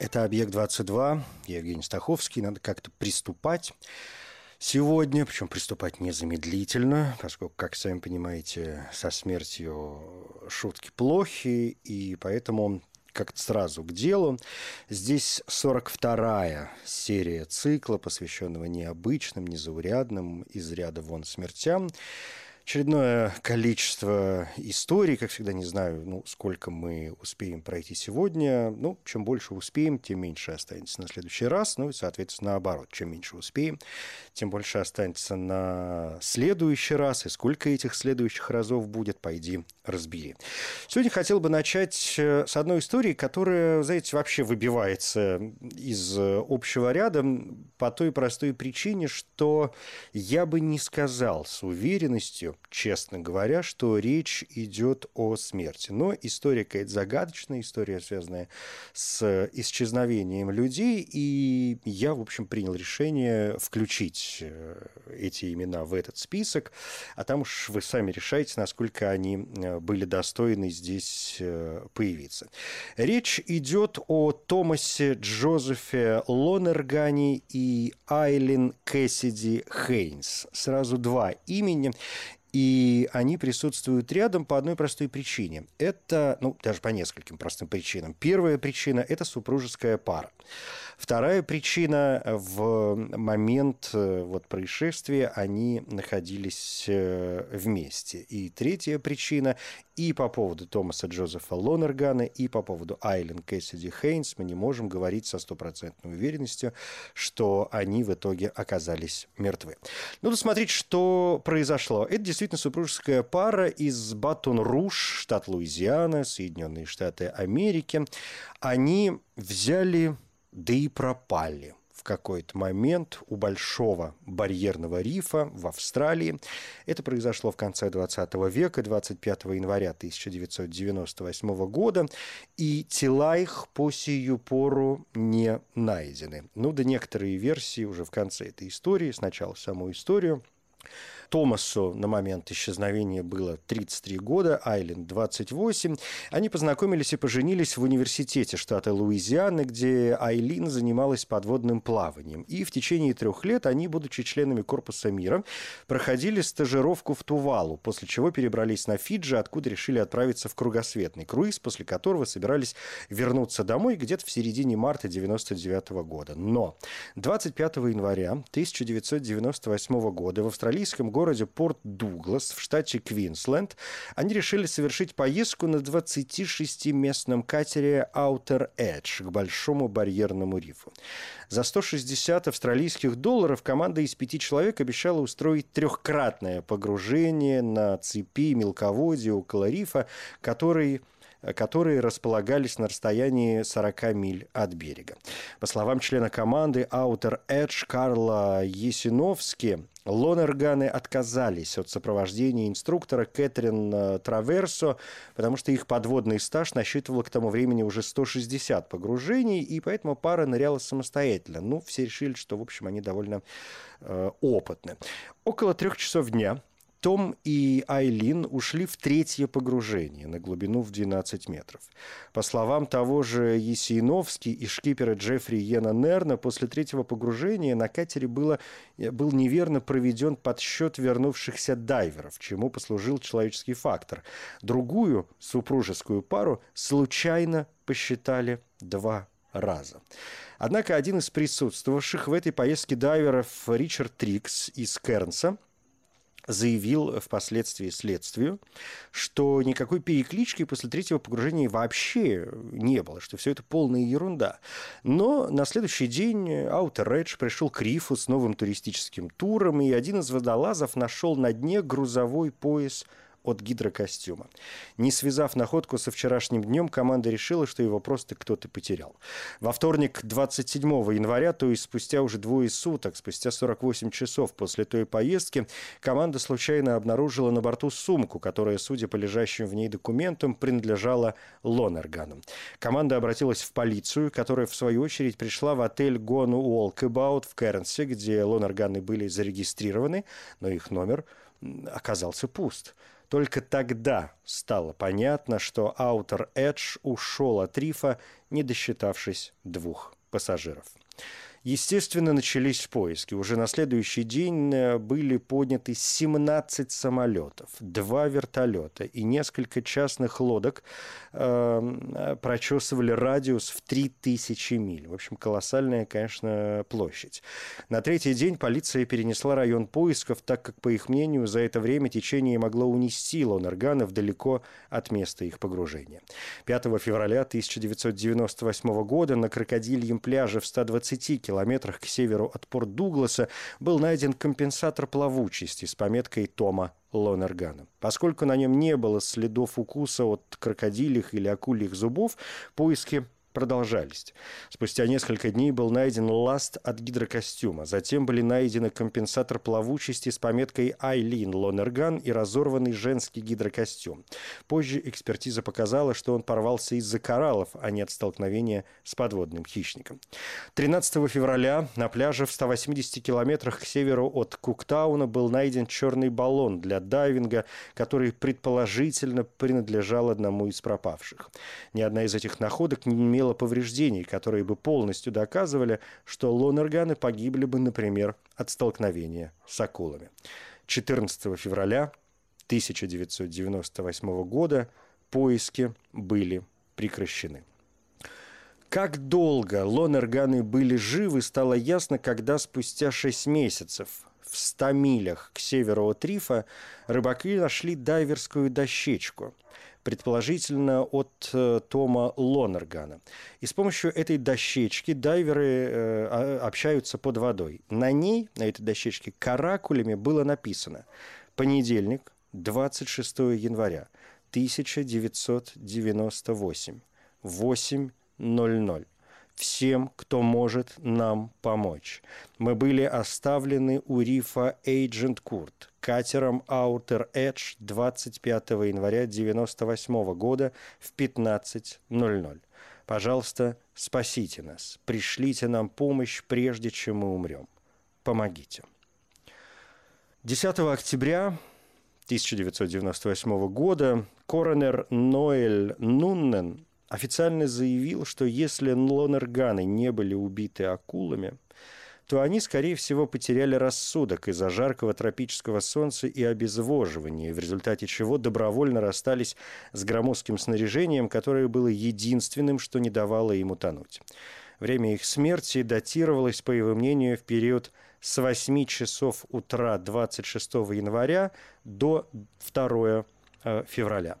Это «Объект-22», Евгений Стаховский. Надо как-то приступать сегодня, причем приступать незамедлительно, поскольку, как сами понимаете, со смертью шутки плохи, и поэтому как-то сразу к делу. Здесь 42-я серия цикла, посвященного необычным, незаурядным, из ряда вон смертям очередное количество историй. Как всегда, не знаю, ну, сколько мы успеем пройти сегодня. Ну, чем больше успеем, тем меньше останется на следующий раз. Ну и, соответственно, наоборот. Чем меньше успеем, тем больше останется на следующий раз. И сколько этих следующих разов будет, пойди разбери. Сегодня хотел бы начать э, с одной истории, которая, знаете, вообще выбивается из общего ряда по той простой причине, что я бы не сказал с уверенностью, честно говоря, что речь идет о смерти. Но история какая-то загадочная, история, связанная с исчезновением людей, и я, в общем, принял решение включить э, эти имена в этот список, а там уж вы сами решаете, насколько они э, были достойны здесь э, появиться. Речь идет о Томасе Джозефе Лонергане и Айлин Кэссиди Хейнс. Сразу два имени. И они присутствуют рядом по одной простой причине. Это, ну, даже по нескольким простым причинам. Первая причина – это супружеская пара. Вторая причина – в момент э, вот, происшествия они находились э, вместе. И третья причина – и по поводу Томаса Джозефа Лонергана, и по поводу Айлен Кэссиди Хейнс мы не можем говорить со стопроцентной уверенностью, что они в итоге оказались мертвы. Ну, смотреть, что произошло. Это действительно супружеская пара из Батон-Руш, штат Луизиана, Соединенные Штаты Америки. Они взяли да и пропали в какой-то момент у большого барьерного рифа в Австралии. Это произошло в конце 20 века, 25 января 1998 года, и тела их по сию пору не найдены. Ну да некоторые версии уже в конце этой истории, сначала саму историю, Томасу на момент исчезновения было 33 года, Айлен 28. Они познакомились и поженились в университете штата Луизианы, где Айлин занималась подводным плаванием. И в течение трех лет они, будучи членами Корпуса мира, проходили стажировку в Тувалу, после чего перебрались на Фиджи, откуда решили отправиться в кругосветный круиз, после которого собирались вернуться домой где-то в середине марта 1999 года. Но 25 января 1998 года в австралийском городе городе Порт Дуглас в штате Квинсленд они решили совершить поездку на 26-местном катере Outer Edge к Большому барьерному рифу. За 160 австралийских долларов команда из пяти человек обещала устроить трехкратное погружение на цепи мелководья около рифа, который которые располагались на расстоянии 40 миль от берега. По словам члена команды Outer Edge Карла Есиновски, Лонерганы отказались от сопровождения инструктора Кэтрин э, Траверсо, потому что их подводный стаж насчитывал к тому времени уже 160 погружений, и поэтому пара ныряла самостоятельно. Ну, все решили, что, в общем, они довольно э, опытны. Около трех часов дня том и Айлин ушли в третье погружение на глубину в 12 метров. По словам того же Есиновски и шкипера Джеффри Йена Нерна, после третьего погружения на катере было, был неверно проведен подсчет вернувшихся дайверов, чему послужил человеческий фактор. Другую супружескую пару случайно посчитали два раза. Однако один из присутствовавших в этой поездке дайверов Ричард Трикс из Кернса – заявил впоследствии следствию, что никакой переклички после третьего погружения вообще не было, что все это полная ерунда. Но на следующий день Outer Edge пришел к рифу с новым туристическим туром, и один из водолазов нашел на дне грузовой пояс от гидрокостюма. Не связав находку со вчерашним днем, команда решила, что его просто кто-то потерял. Во вторник, 27 января, то есть спустя уже двое суток, спустя 48 часов после той поездки, команда случайно обнаружила на борту сумку, которая, судя по лежащим в ней документам, принадлежала Лонергану. Команда обратилась в полицию, которая, в свою очередь, пришла в отель Гон Уолкэбаут в Кернсе, где Лонерганы были зарегистрированы, но их номер оказался пуст. Только тогда стало понятно, что Аутер Эдж ушел от рифа, не досчитавшись двух пассажиров. Естественно, начались поиски. Уже на следующий день э, были подняты 17 самолетов, два вертолета и несколько частных лодок э, прочесывали радиус в 3000 миль. В общем, колоссальная, конечно, площадь. На третий день полиция перенесла район поисков, так как, по их мнению, за это время течение могло унести Лонерганов далеко от места их погружения. 5 февраля 1998 года на Крокодильем пляже в 120 километрах километрах к северу от порт Дугласа был найден компенсатор плавучести с пометкой Тома Лонергана. Поскольку на нем не было следов укуса от крокодилих или акульих зубов, поиски продолжались. Спустя несколько дней был найден ласт от гидрокостюма. Затем были найдены компенсатор плавучести с пометкой «Айлин Лонерган» и разорванный женский гидрокостюм. Позже экспертиза показала, что он порвался из-за кораллов, а не от столкновения с подводным хищником. 13 февраля на пляже в 180 километрах к северу от Куктауна был найден черный баллон для дайвинга, который предположительно принадлежал одному из пропавших. Ни одна из этих находок не имела повреждений, которые бы полностью доказывали, что лонерганы погибли бы, например, от столкновения с акулами. 14 февраля 1998 года поиски были прекращены. Как долго лонерганы были живы, стало ясно, когда спустя 6 месяцев в 100 милях к северу от рифа рыбаки нашли дайверскую дощечку – предположительно от э, Тома Лонергана. И с помощью этой дощечки дайверы э, общаются под водой. На ней, на этой дощечке, каракулями было написано «Понедельник, 26 января 1998, 8.00 всем, кто может нам помочь. Мы были оставлены у рифа Agent Курт катером Outer Edge 25 января 1998 года в 15.00. Пожалуйста, спасите нас, пришлите нам помощь, прежде чем мы умрем. Помогите. 10 октября 1998 года коронер Ноэль Нуннен официально заявил, что если лонерганы не были убиты акулами, то они, скорее всего, потеряли рассудок из-за жаркого тропического солнца и обезвоживания, в результате чего добровольно расстались с громоздким снаряжением, которое было единственным, что не давало им утонуть. Время их смерти датировалось, по его мнению, в период с 8 часов утра 26 января до 2 э, февраля.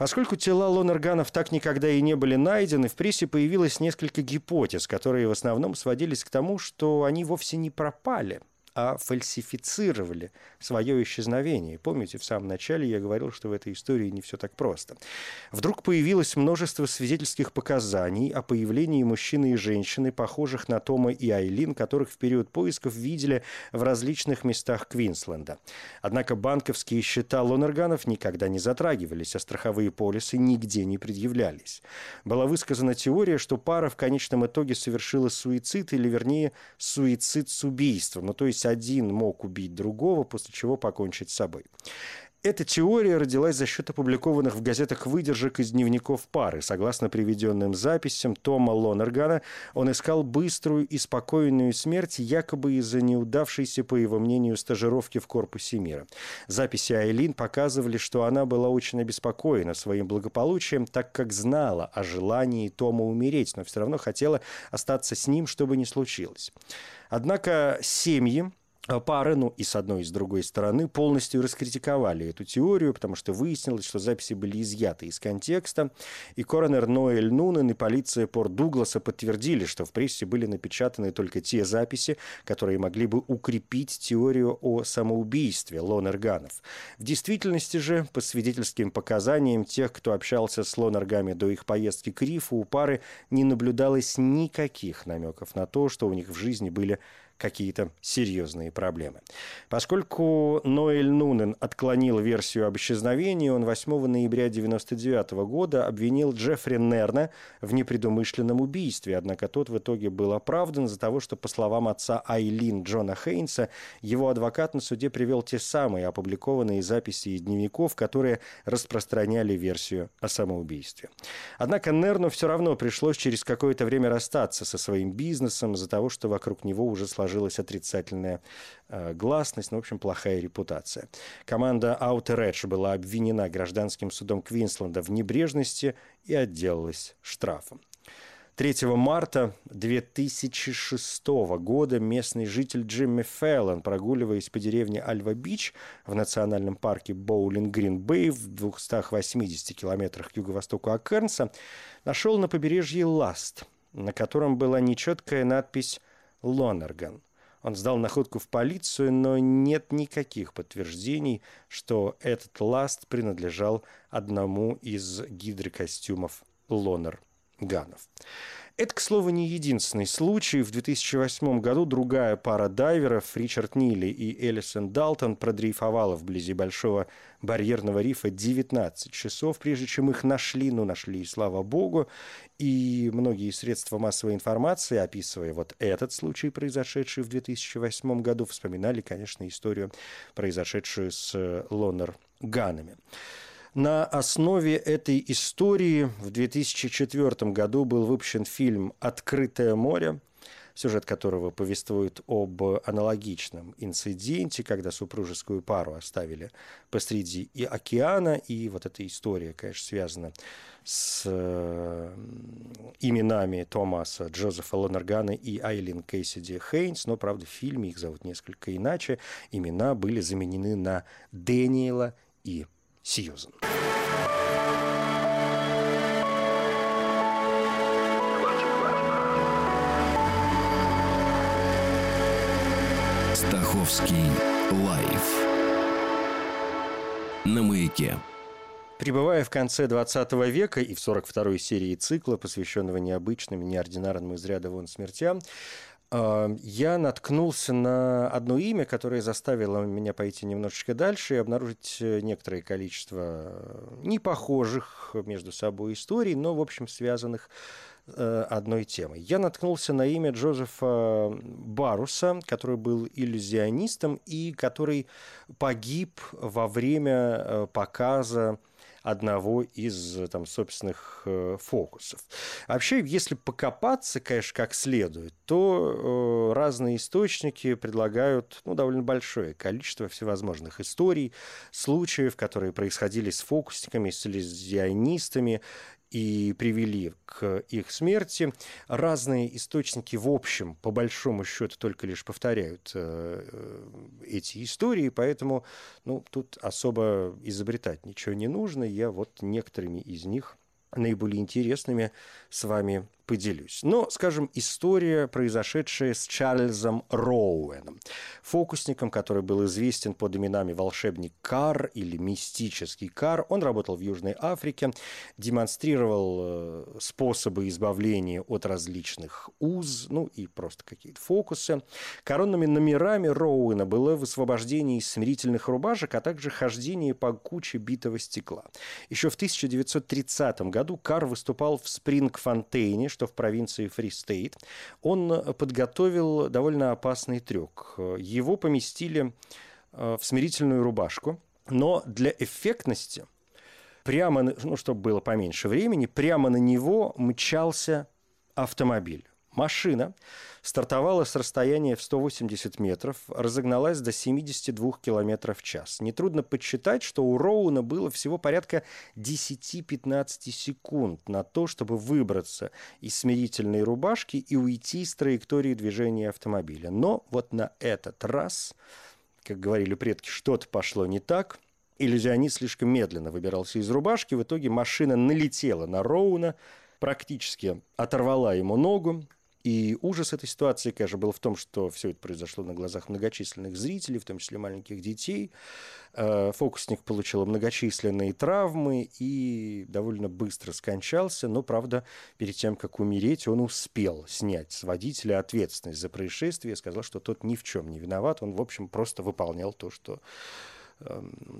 Поскольку тела лонерганов так никогда и не были найдены, в прессе появилось несколько гипотез, которые в основном сводились к тому, что они вовсе не пропали – а фальсифицировали свое исчезновение. Помните, в самом начале я говорил, что в этой истории не все так просто. Вдруг появилось множество свидетельских показаний о появлении мужчины и женщины, похожих на Тома и Айлин, которых в период поисков видели в различных местах Квинсленда. Однако банковские счета Лонерганов никогда не затрагивались, а страховые полисы нигде не предъявлялись. Была высказана теория, что пара в конечном итоге совершила суицид, или вернее суицид с убийством, ну то есть один мог убить другого, после чего покончить с собой. Эта теория родилась за счет опубликованных в газетах выдержек из дневников пары. Согласно приведенным записям Тома Лонергана, он искал быструю и спокойную смерть якобы из-за неудавшейся, по его мнению, стажировки в корпусе мира. Записи Айлин показывали, что она была очень обеспокоена своим благополучием, так как знала о желании Тома умереть, но все равно хотела остаться с ним, чтобы не случилось. Однако семьи пары, ну и с одной и с другой стороны, полностью раскритиковали эту теорию, потому что выяснилось, что записи были изъяты из контекста, и коронер Ноэль Нунен и полиция Порт Дугласа подтвердили, что в прессе были напечатаны только те записи, которые могли бы укрепить теорию о самоубийстве Лонерганов. В действительности же, по свидетельским показаниям тех, кто общался с Лонергами до их поездки к Рифу, у пары не наблюдалось никаких намеков на то, что у них в жизни были какие-то серьезные проблемы. Поскольку Ноэль Нунен отклонил версию об исчезновении, он 8 ноября 1999 года обвинил Джеффри Нерна в непредумышленном убийстве, однако тот в итоге был оправдан за того, что, по словам отца Айлин Джона Хейнса, его адвокат на суде привел те самые опубликованные записи из дневников, которые распространяли версию о самоубийстве. Однако Нерну все равно пришлось через какое-то время расстаться со своим бизнесом из-за того, что вокруг него уже сложилось сложилась отрицательная э, гласность, ну, в общем, плохая репутация. Команда Outer Edge была обвинена гражданским судом Квинсленда в небрежности и отделалась штрафом. 3 марта 2006 года местный житель Джимми Феллон, прогуливаясь по деревне Альва-Бич в национальном парке Боулинг-Грин-Бэй в 280 километрах к юго-востоку от Кэрнса, нашел на побережье ласт, на котором была нечеткая надпись Лонерган. Он сдал находку в полицию, но нет никаких подтверждений, что этот ласт принадлежал одному из гидрокостюмов Лонерганов. Это, к слову, не единственный случай. В 2008 году другая пара дайверов, Ричард Нилли и Элисон Далтон, продрейфовала вблизи Большого барьерного рифа 19 часов, прежде чем их нашли. Ну, нашли, слава богу. И многие средства массовой информации, описывая вот этот случай, произошедший в 2008 году, вспоминали, конечно, историю, произошедшую с Лонер Ганами. На основе этой истории в 2004 году был выпущен фильм «Открытое море», сюжет которого повествует об аналогичном инциденте, когда супружескую пару оставили посреди и океана, и вот эта история, конечно, связана с э, именами Томаса Джозефа Лонергана и Айлин Кейсиди Хейнс, но, правда, в фильме их зовут несколько иначе. Имена были заменены на Дэниела и Сьюзен. Стаховский лайф на маяке. Прибывая в конце 20 века и в 42-й серии цикла, посвященного необычным, неординарным из ряда вон смертям, я наткнулся на одно имя, которое заставило меня пойти немножечко дальше и обнаружить э, некоторое количество э, непохожих между собой историй, но, в общем, связанных э, одной темой. Я наткнулся на имя Джозефа Баруса, который был иллюзионистом и который погиб во время показа одного из там, собственных э, фокусов. Вообще, если покопаться, конечно, как следует, то э, разные источники предлагают ну, довольно большое количество всевозможных историй, случаев, которые происходили с фокусниками, с иллюзионистами, и привели к их смерти. Разные источники, в общем, по большому счету, только лишь повторяют э, э, эти истории, поэтому ну, тут особо изобретать ничего не нужно. Я вот некоторыми из них наиболее интересными с вами поделюсь. Но, скажем, история, произошедшая с Чарльзом Роуэном, фокусником, который был известен под именами волшебник Кар или мистический Кар. Он работал в Южной Африке, демонстрировал э, способы избавления от различных уз, ну и просто какие-то фокусы. Коронными номерами Роуэна было высвобождение из смирительных рубашек, а также хождение по куче битого стекла. Еще в 1930 году Кар выступал в Спринг-Фонтейне, что в провинции Фри-Стейт, он подготовил довольно опасный трюк. Его поместили э, в смирительную рубашку, но для эффектности прямо, ну, чтобы было поменьше времени, прямо на него мчался автомобиль. Машина стартовала с расстояния в 180 метров, разогналась до 72 км в час. Нетрудно подсчитать, что у Роуна было всего порядка 10-15 секунд на то, чтобы выбраться из смирительной рубашки и уйти с траектории движения автомобиля. Но вот на этот раз, как говорили предки, что-то пошло не так – иллюзионист слишком медленно выбирался из рубашки. В итоге машина налетела на Роуна, практически оторвала ему ногу. И ужас этой ситуации, конечно, был в том, что все это произошло на глазах многочисленных зрителей, в том числе маленьких детей. Э, фокусник получил многочисленные травмы и довольно быстро скончался, но, правда, перед тем, как умереть, он успел снять с водителя ответственность за происшествие, сказал, что тот ни в чем не виноват, он, в общем, просто выполнял то, что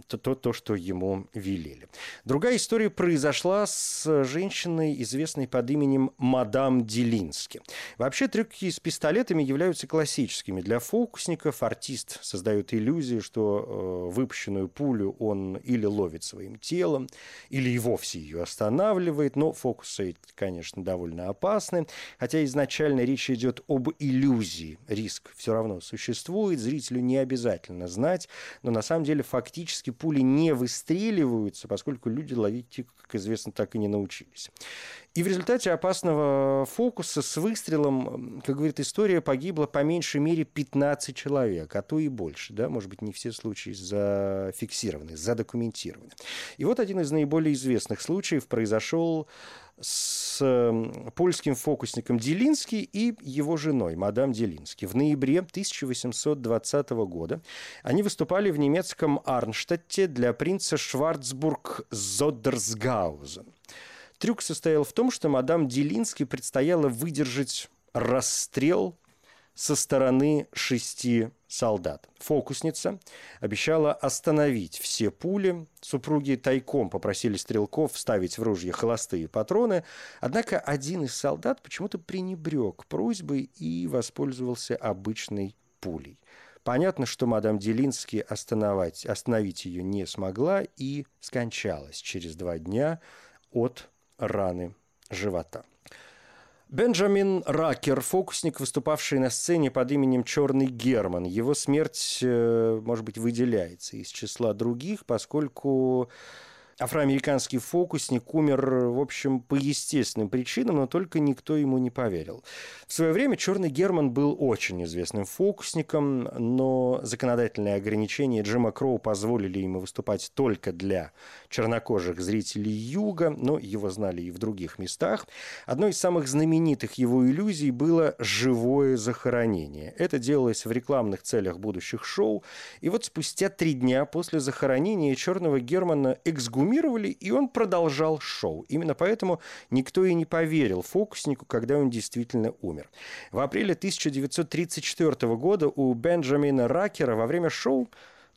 то, то, то, что ему велели. Другая история произошла с женщиной, известной под именем Мадам Делински. Вообще трюки с пистолетами являются классическими. Для фокусников артист создает иллюзию, что э, выпущенную пулю он или ловит своим телом, или и вовсе ее останавливает. Но фокусы, конечно, довольно опасны. Хотя изначально речь идет об иллюзии. Риск все равно существует, зрителю не обязательно знать, но на самом деле фактически пули не выстреливаются, поскольку люди ловить их, как известно, так и не научились. И в результате опасного фокуса с выстрелом, как говорит история, погибло по меньшей мере 15 человек, а то и больше. Да? Может быть, не все случаи зафиксированы, задокументированы. И вот один из наиболее известных случаев произошел с польским фокусником Делински и его женой, мадам Делински. В ноябре 1820 года они выступали в немецком Арнштадте для принца Шварцбург-Зоддерсгаузен. Трюк состоял в том, что мадам Делински предстояло выдержать расстрел со стороны шести солдат. Фокусница обещала остановить все пули. Супруги тайком попросили стрелков вставить в ружье холостые патроны. Однако один из солдат почему-то пренебрег просьбой и воспользовался обычной пулей. Понятно, что мадам Делински остановить, остановить ее не смогла и скончалась через два дня от раны живота. Бенджамин Ракер, фокусник, выступавший на сцене под именем Черный Герман. Его смерть, э, может быть, выделяется из числа других, поскольку афроамериканский фокусник умер, в общем, по естественным причинам, но только никто ему не поверил. В свое время Черный Герман был очень известным фокусником, но законодательные ограничения Джима Кроу позволили ему выступать только для чернокожих зрителей Юга, но его знали и в других местах. Одной из самых знаменитых его иллюзий было живое захоронение. Это делалось в рекламных целях будущих шоу, и вот спустя три дня после захоронения Черного Германа эксгумировали эксгумировали, и он продолжал шоу. Именно поэтому никто и не поверил фокуснику, когда он действительно умер. В апреле 1934 года у Бенджамина Ракера во время шоу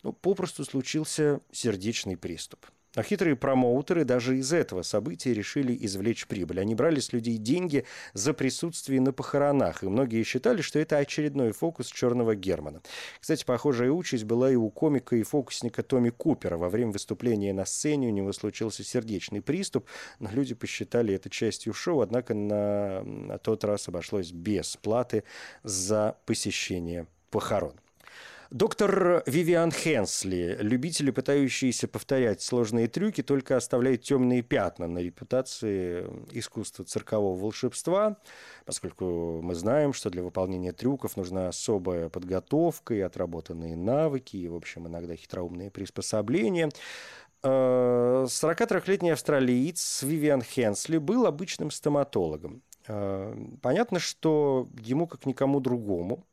ну, попросту случился сердечный приступ. А хитрые промоутеры даже из этого события решили извлечь прибыль. Они брали с людей деньги за присутствие на похоронах, и многие считали, что это очередной фокус черного Германа. Кстати, похожая участь была и у комика и фокусника Томми Купера. Во время выступления на сцене у него случился сердечный приступ, но люди посчитали это частью шоу, однако на, на тот раз обошлось без платы за посещение похорон. Доктор Вивиан Хенсли, любители, пытающиеся повторять сложные трюки, только оставляет темные пятна на репутации искусства циркового волшебства, поскольку мы знаем, что для выполнения трюков нужна особая подготовка и отработанные навыки, и, в общем, иногда хитроумные приспособления. 43-летний э, австралиец Вивиан Хенсли был обычным стоматологом. Э, понятно, что ему, как никому другому,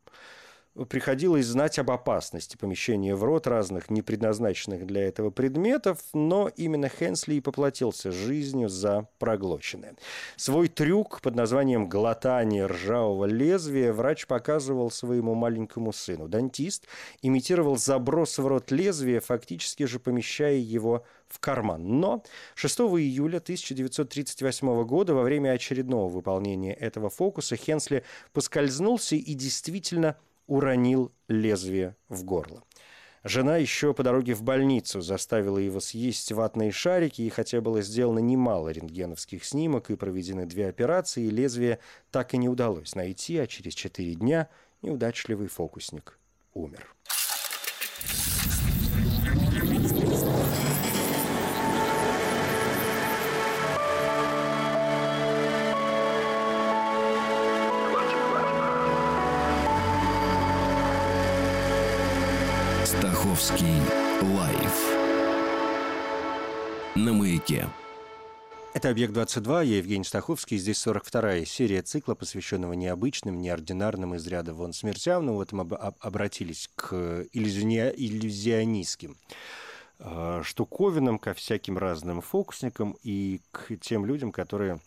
приходилось знать об опасности помещения в рот разных непредназначенных для этого предметов, но именно Хенсли и поплатился жизнью за проглоченное. Свой трюк под названием «глотание ржавого лезвия» врач показывал своему маленькому сыну. Дантист имитировал заброс в рот лезвия, фактически же помещая его в карман. Но 6 июля 1938 года во время очередного выполнения этого фокуса Хенсли поскользнулся и действительно уронил лезвие в горло. Жена еще по дороге в больницу заставила его съесть ватные шарики, и хотя было сделано немало рентгеновских снимок и проведены две операции, лезвие так и не удалось найти, а через четыре дня неудачливый фокусник умер. Стаховский лайф на маяке. Это «Объект-22», я Евгений Стаховский. Здесь 42-я серия цикла, посвященного необычным, неординарным из ряда вон смертям. Ну, вот мы об- обратились к иллюзиони... иллюзионистским э, штуковинам, ко всяким разным фокусникам и к тем людям, которые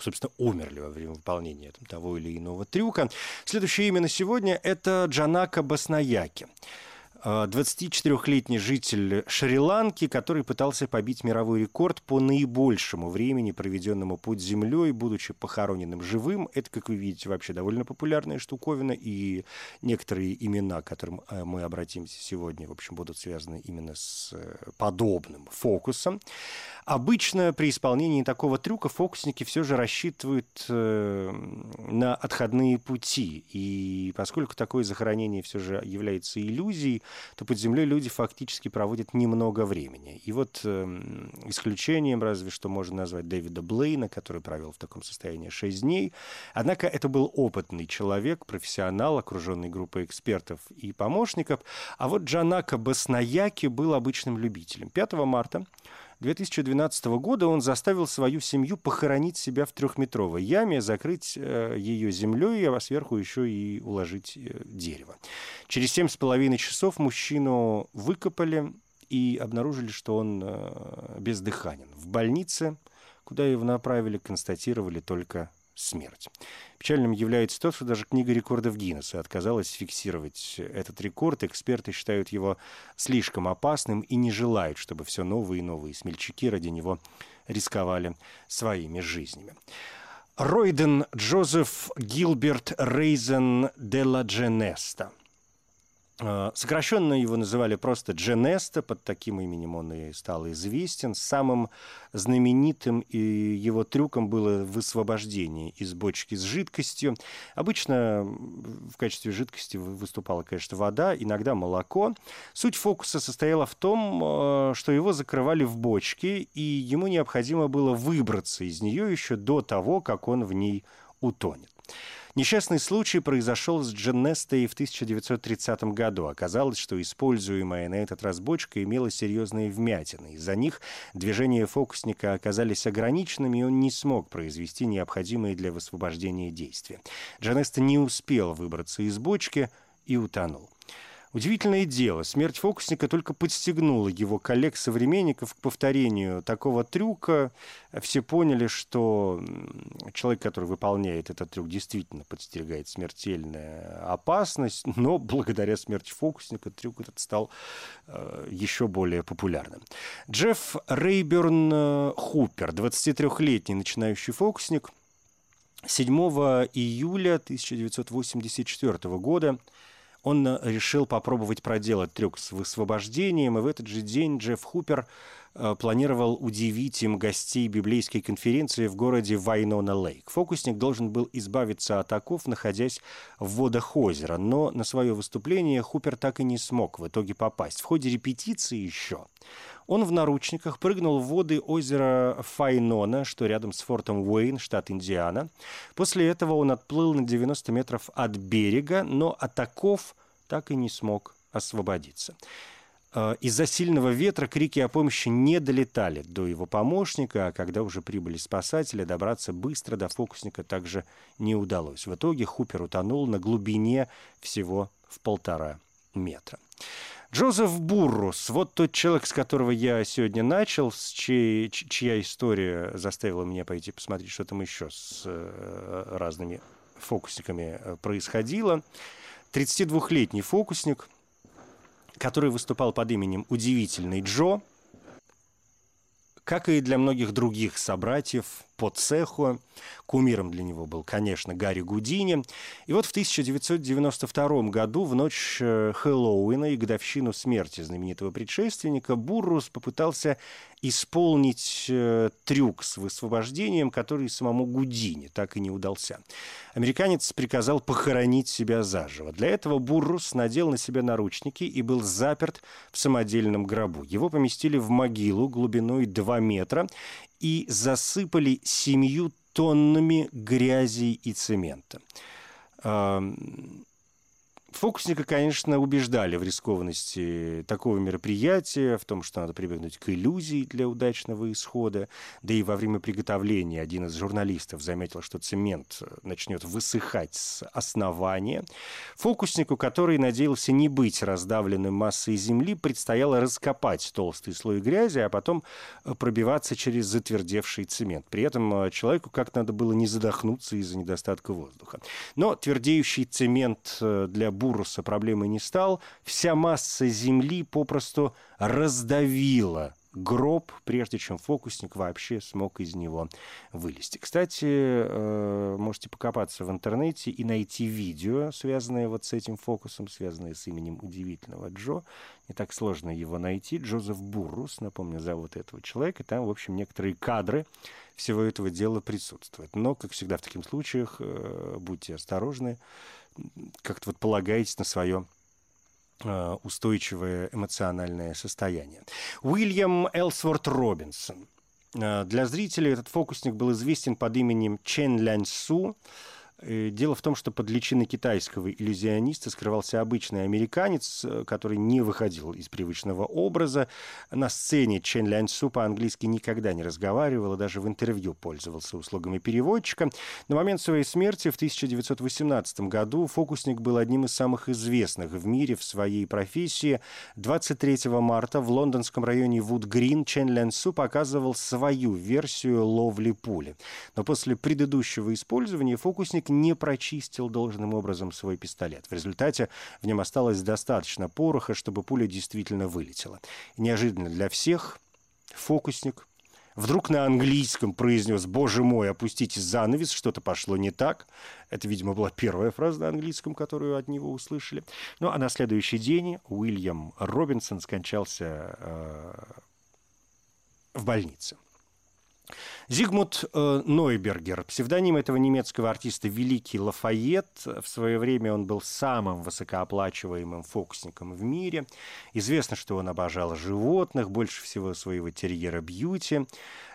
собственно, умерли во время выполнения того или иного трюка. Следующее имя на сегодня – это Джанака Баснаяки. 24-летний житель Шри-Ланки, который пытался побить мировой рекорд по наибольшему времени, проведенному под землей, будучи похороненным живым. Это, как вы видите, вообще довольно популярная штуковина, и некоторые имена, к которым э, мы обратимся сегодня, в общем, будут связаны именно с э, подобным фокусом. Обычно при исполнении такого трюка фокусники все же рассчитывают э, на отходные пути. И поскольку такое захоронение все же является иллюзией, то под землей люди фактически проводят немного времени. И вот э, исключением разве что можно назвать Дэвида Блейна, который провел в таком состоянии 6 дней. Однако это был опытный человек, профессионал, окруженный группой экспертов и помощников. А вот Джанака Баснаяки был обычным любителем. 5 марта 2012 года он заставил свою семью похоронить себя в трехметровой яме, закрыть э, ее землей, а сверху еще и уложить э, дерево. Через семь с половиной часов мужчину выкопали и обнаружили, что он э, бездыханен. В больнице, куда его направили, констатировали только смерть. Печальным является то, что даже книга рекордов Гиннесса отказалась фиксировать этот рекорд. Эксперты считают его слишком опасным и не желают, чтобы все новые и новые смельчаки ради него рисковали своими жизнями. Ройден Джозеф Гилберт Рейзен де ла Дженеста – сокращенно его называли просто Дженеста, под таким именем он и стал известен. Самым знаменитым его трюком было высвобождение из бочки с жидкостью. Обычно в качестве жидкости выступала, конечно, вода, иногда молоко. Суть фокуса состояла в том, э, что его закрывали в бочке, и ему необходимо было выбраться из нее еще до того, как он в ней утонет. Несчастный случай произошел с Дженнестой в 1930 году. Оказалось, что используемая на этот раз бочка имела серьезные вмятины. Из-за них движения фокусника оказались ограниченными, и он не смог произвести необходимые для высвобождения действия. Джанеста не успел выбраться из бочки и утонул. Удивительное дело, смерть фокусника только подстегнула его коллег-современников к повторению такого трюка. Все поняли, что человек, который выполняет этот трюк, действительно подстерегает смертельная опасность, но благодаря смерти фокусника трюк этот стал э, еще более популярным. Джефф Рейберн э, Хупер, 23-летний начинающий фокусник, 7 июля 1984 года он э, решил попробовать проделать трюк с высвобождением, и в этот же день Джефф Хупер э, планировал удивить им гостей библейской конференции в городе Вайнона-Лейк. Фокусник должен был избавиться от оков, находясь в водах озера, но на свое выступление Хупер так и не смог в итоге попасть. В ходе репетиции еще он в наручниках прыгнул в воды озера Файнона, что рядом с фортом Уэйн, штат Индиана. После этого он отплыл на 90 метров от берега, но от оков так и не смог освободиться. Э, из-за сильного ветра крики о помощи не долетали до его помощника, а когда уже прибыли спасатели, добраться быстро до фокусника также не удалось. В итоге Хупер утонул на глубине всего в полтора метра. Джозеф Буррус, вот тот человек, с которого я сегодня начал, с чьей, чья история заставила меня пойти посмотреть, что там еще с э, разными фокусниками э, происходило. 32-летний фокусник, который выступал под именем «Удивительный Джо», как и для многих других собратьев, по цеху. Кумиром для него был, конечно, Гарри Гудини. И вот в 1992 году, в ночь э, Хэллоуина и годовщину смерти знаменитого предшественника, Буррус попытался исполнить э, трюк с высвобождением, который самому Гудини так и не удался. Американец приказал похоронить себя заживо. Для этого Буррус надел на себя наручники и был заперт в самодельном гробу. Его поместили в могилу глубиной 2 метра и засыпали семью тоннами грязи и цемента. Фокусника, конечно, убеждали в рискованности такого мероприятия, в том, что надо прибегнуть к иллюзии для удачного исхода. Да и во время приготовления один из журналистов заметил, что цемент начнет высыхать с основания. Фокуснику, который надеялся не быть раздавленным массой земли, предстояло раскопать толстый слой грязи, а потом пробиваться через затвердевший цемент. При этом э, человеку как надо было не задохнуться из-за недостатка воздуха. Но твердеющий цемент э, для Буруса проблемой не стал, вся масса земли попросту раздавила гроб, прежде чем фокусник вообще смог из него вылезти. Кстати, э, можете покопаться в интернете и найти видео, связанное вот с этим фокусом, связанное с именем удивительного Джо. Не так сложно его найти. Джозеф Буррус, напомню, зовут этого человека. Там, в общем, некоторые кадры всего этого дела присутствуют. Но, как всегда в таких случаях, э, будьте осторожны как-то вот полагаетесь на свое э, устойчивое эмоциональное состояние. Уильям Элсворт Робинсон. Э, для зрителей этот фокусник был известен под именем Чен Лянь Су. Э, дело в том, что под личиной китайского иллюзиониста скрывался обычный американец, э, который не выходил из привычного образа. На сцене Чен Лянь Су по-английски никогда не разговаривал и даже в интервью пользовался услугами переводчика. На момент своей смерти в 1918 году фокусник был одним из самых известных в мире в своей профессии. 23 марта в лондонском районе Вуд-Грин Чен Лянь Су показывал свою версию ловли пули. Но после предыдущего использования фокусник Противник не прочистил должным образом свой пистолет. В результате в нем осталось достаточно пороха, чтобы пуля действительно вылетела. Неожиданно для всех фокусник вдруг на английском произнес «Боже мой, опустите занавес, что-то пошло не так». Это, видимо, была первая фраза на английском, которую от него услышали. Ну, а на следующий день Уильям Робинсон скончался э, в больнице. Зигмунд э, Нойбергер, псевдоним этого немецкого артиста Великий Лафайет. В свое время он был самым высокооплачиваемым фокусником в мире. Известно, что он обожал животных, больше всего своего терьера Бьюти.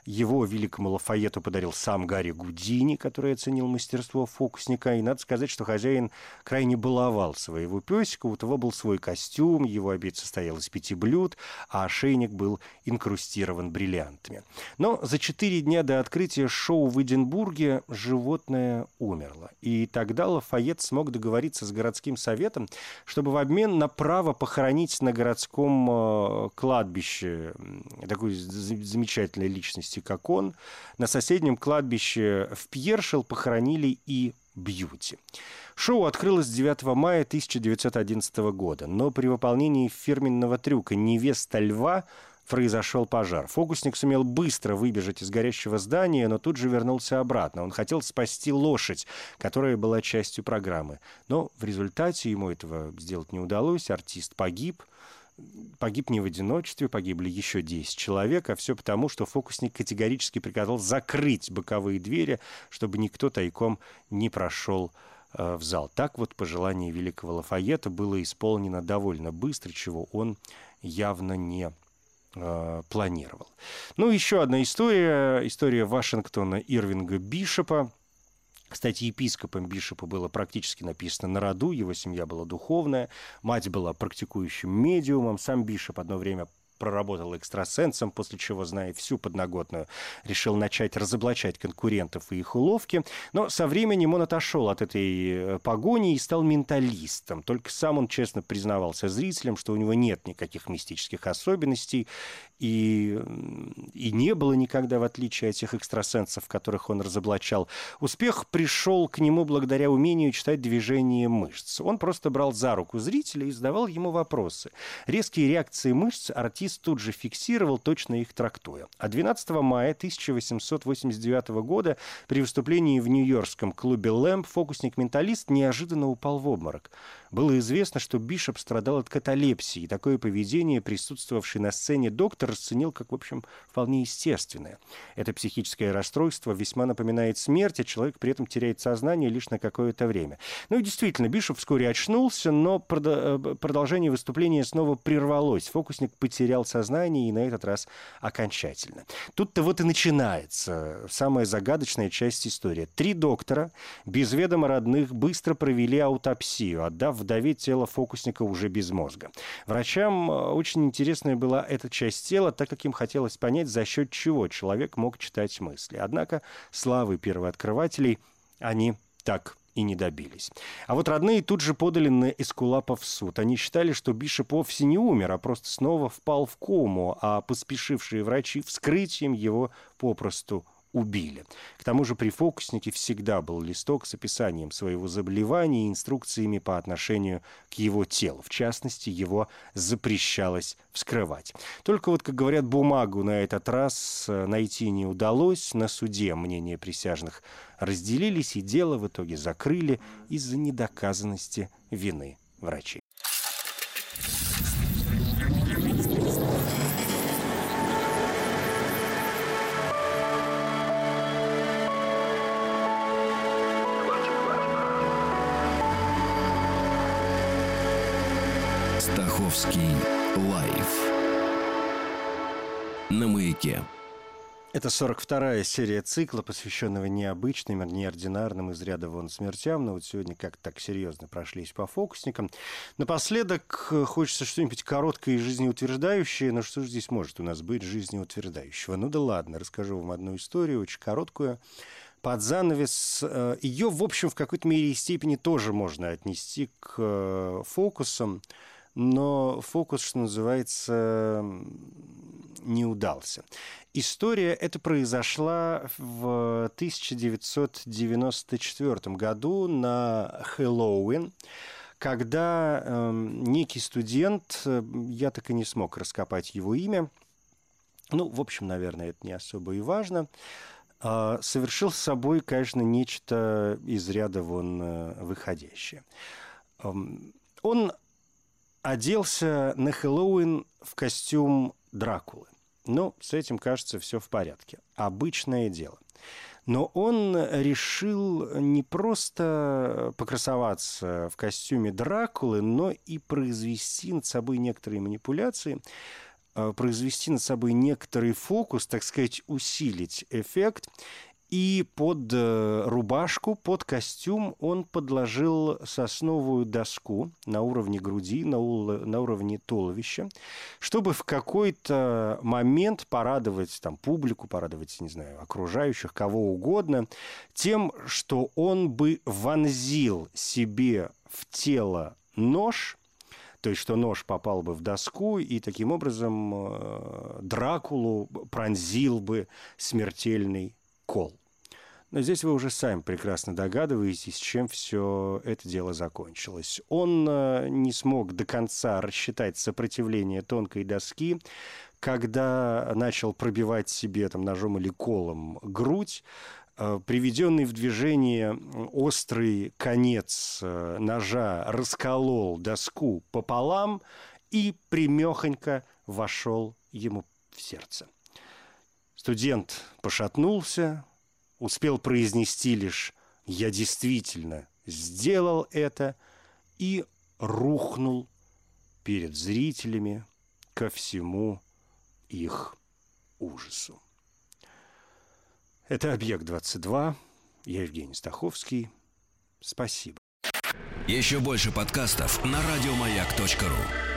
Его великому Лафаету подарил сам Гарри Гудини, который оценил мастерство фокусника. И надо сказать, что хозяин крайне баловал своего песика. У того был свой костюм, его обед состоял из пяти блюд, а ошейник был инкрустирован бриллиантами. Но за четыре дня до открытия шоу в Эдинбурге животное умерло. И тогда Лафайет смог договориться с городским советом, чтобы в обмен на право похоронить на городском э, кладбище такой замечательной личности, как он, на соседнем кладбище в Пьершел похоронили и Бьюти. Шоу открылось 9 мая 1911 года, но при выполнении фирменного трюка «Невеста льва» произошел пожар. Фокусник сумел быстро выбежать из горящего здания, но тут же вернулся обратно. Он хотел спасти лошадь, которая была частью программы. Но в результате ему этого сделать не удалось. Артист погиб, погиб не в одиночестве, погибли еще 10 человек, а все потому, что фокусник категорически приказал закрыть боковые двери, чтобы никто тайком не прошел э, в зал. Так вот пожелание великого Лафайета было исполнено довольно быстро, чего он явно не э, планировал. Ну, еще одна история, история Вашингтона Ирвинга Бишопа, кстати, епископом Бишопа было практически написано на роду, его семья была духовная, мать была практикующим медиумом, сам Бишоп одно время проработал экстрасенсом, после чего, зная всю подноготную, решил начать разоблачать конкурентов и их уловки. Но со временем он отошел от этой э, погони и стал менталистом. Только сам он честно признавался зрителям, что у него нет никаких мистических особенностей, и, и не было никогда, в отличие от тех экстрасенсов, которых он разоблачал. Успех пришел к нему благодаря умению читать движения мышц. Он просто брал за руку зрителя и задавал ему вопросы. Резкие реакции мышц артист журналист тут же фиксировал, точно их трактуя. А 12 мая 1889 года при выступлении в нью-йоркском клубе «Лэмп» фокусник-менталист неожиданно упал в обморок. Было известно, что Бишоп страдал от каталепсии, и такое поведение присутствовавший на сцене доктор расценил как, в общем, вполне естественное. Это психическое расстройство весьма напоминает смерть, а человек при этом теряет сознание лишь на какое-то время. Ну и действительно, Бишоп вскоре очнулся, но э, продолжение выступления снова прервалось. Фокусник потерял сознание и на этот раз окончательно. Тут-то вот и начинается самая загадочная часть истории. Три доктора без ведома родных быстро провели аутопсию, отдав вдове тело фокусника уже без мозга. Врачам э, очень интересная была эта часть тела, так как им хотелось понять, за счет чего человек мог читать мысли. Однако славы первооткрывателей они так и не добились. А вот родные тут же подали на Эскулапа в суд. Они считали, что Бишоп вовсе не умер, а просто снова впал в кому, а поспешившие врачи вскрытием его попросту убили. К тому же при фокуснике всегда был листок с описанием своего заболевания и инструкциями по отношению к его телу. В частности, его запрещалось вскрывать. Только вот, как говорят, бумагу на этот раз э, найти не удалось. На суде мнения присяжных разделились, и дело в итоге закрыли из-за недоказанности вины врачей. Московский лайф на маяке. Это 42-я серия цикла, посвященного необычным, неординарным, из ряда вон смертям. Но вот сегодня как так серьезно прошлись по фокусникам. Напоследок э, хочется что-нибудь короткое и жизнеутверждающее. Но что же здесь может у нас быть жизнеутверждающего? Ну да ладно, расскажу вам одну историю, очень короткую под занавес. Э, Ее, в общем, в какой-то мере и степени тоже можно отнести к э, фокусам но фокус, что называется, не удался. История эта произошла в 1994 году на Хэллоуин, когда э, некий студент, я так и не смог раскопать его имя, ну, в общем, наверное, это не особо и важно, э, совершил с собой, конечно, нечто из ряда вон э, выходящее. Э, он оделся на Хэллоуин в костюм Дракулы. Ну, с этим, кажется, все в порядке. Обычное дело. Но он решил не просто покрасоваться в костюме Дракулы, но и произвести над собой некоторые манипуляции, э, произвести над собой некоторый фокус, так сказать, усилить эффект и под э, рубашку, под костюм он подложил сосновую доску на уровне груди, на, на уровне туловища, чтобы в какой-то момент порадовать там, публику, порадовать, не знаю, окружающих, кого угодно, тем, что он бы вонзил себе в тело нож, то есть что нож попал бы в доску, и таким образом э, Дракулу пронзил бы смертельный кол. Но здесь вы уже сами прекрасно догадываетесь, чем все это дело закончилось. Он э, не смог до конца рассчитать сопротивление тонкой доски, когда начал пробивать себе там, ножом или колом грудь, э, приведенный в движение острый конец э, ножа расколол доску пополам и примехонько вошел ему в сердце. Студент пошатнулся, успел произнести лишь «я действительно сделал это» и рухнул перед зрителями ко всему их ужасу. Это «Объект-22». Я Евгений Стаховский. Спасибо. Еще больше подкастов на радиомаяк.ру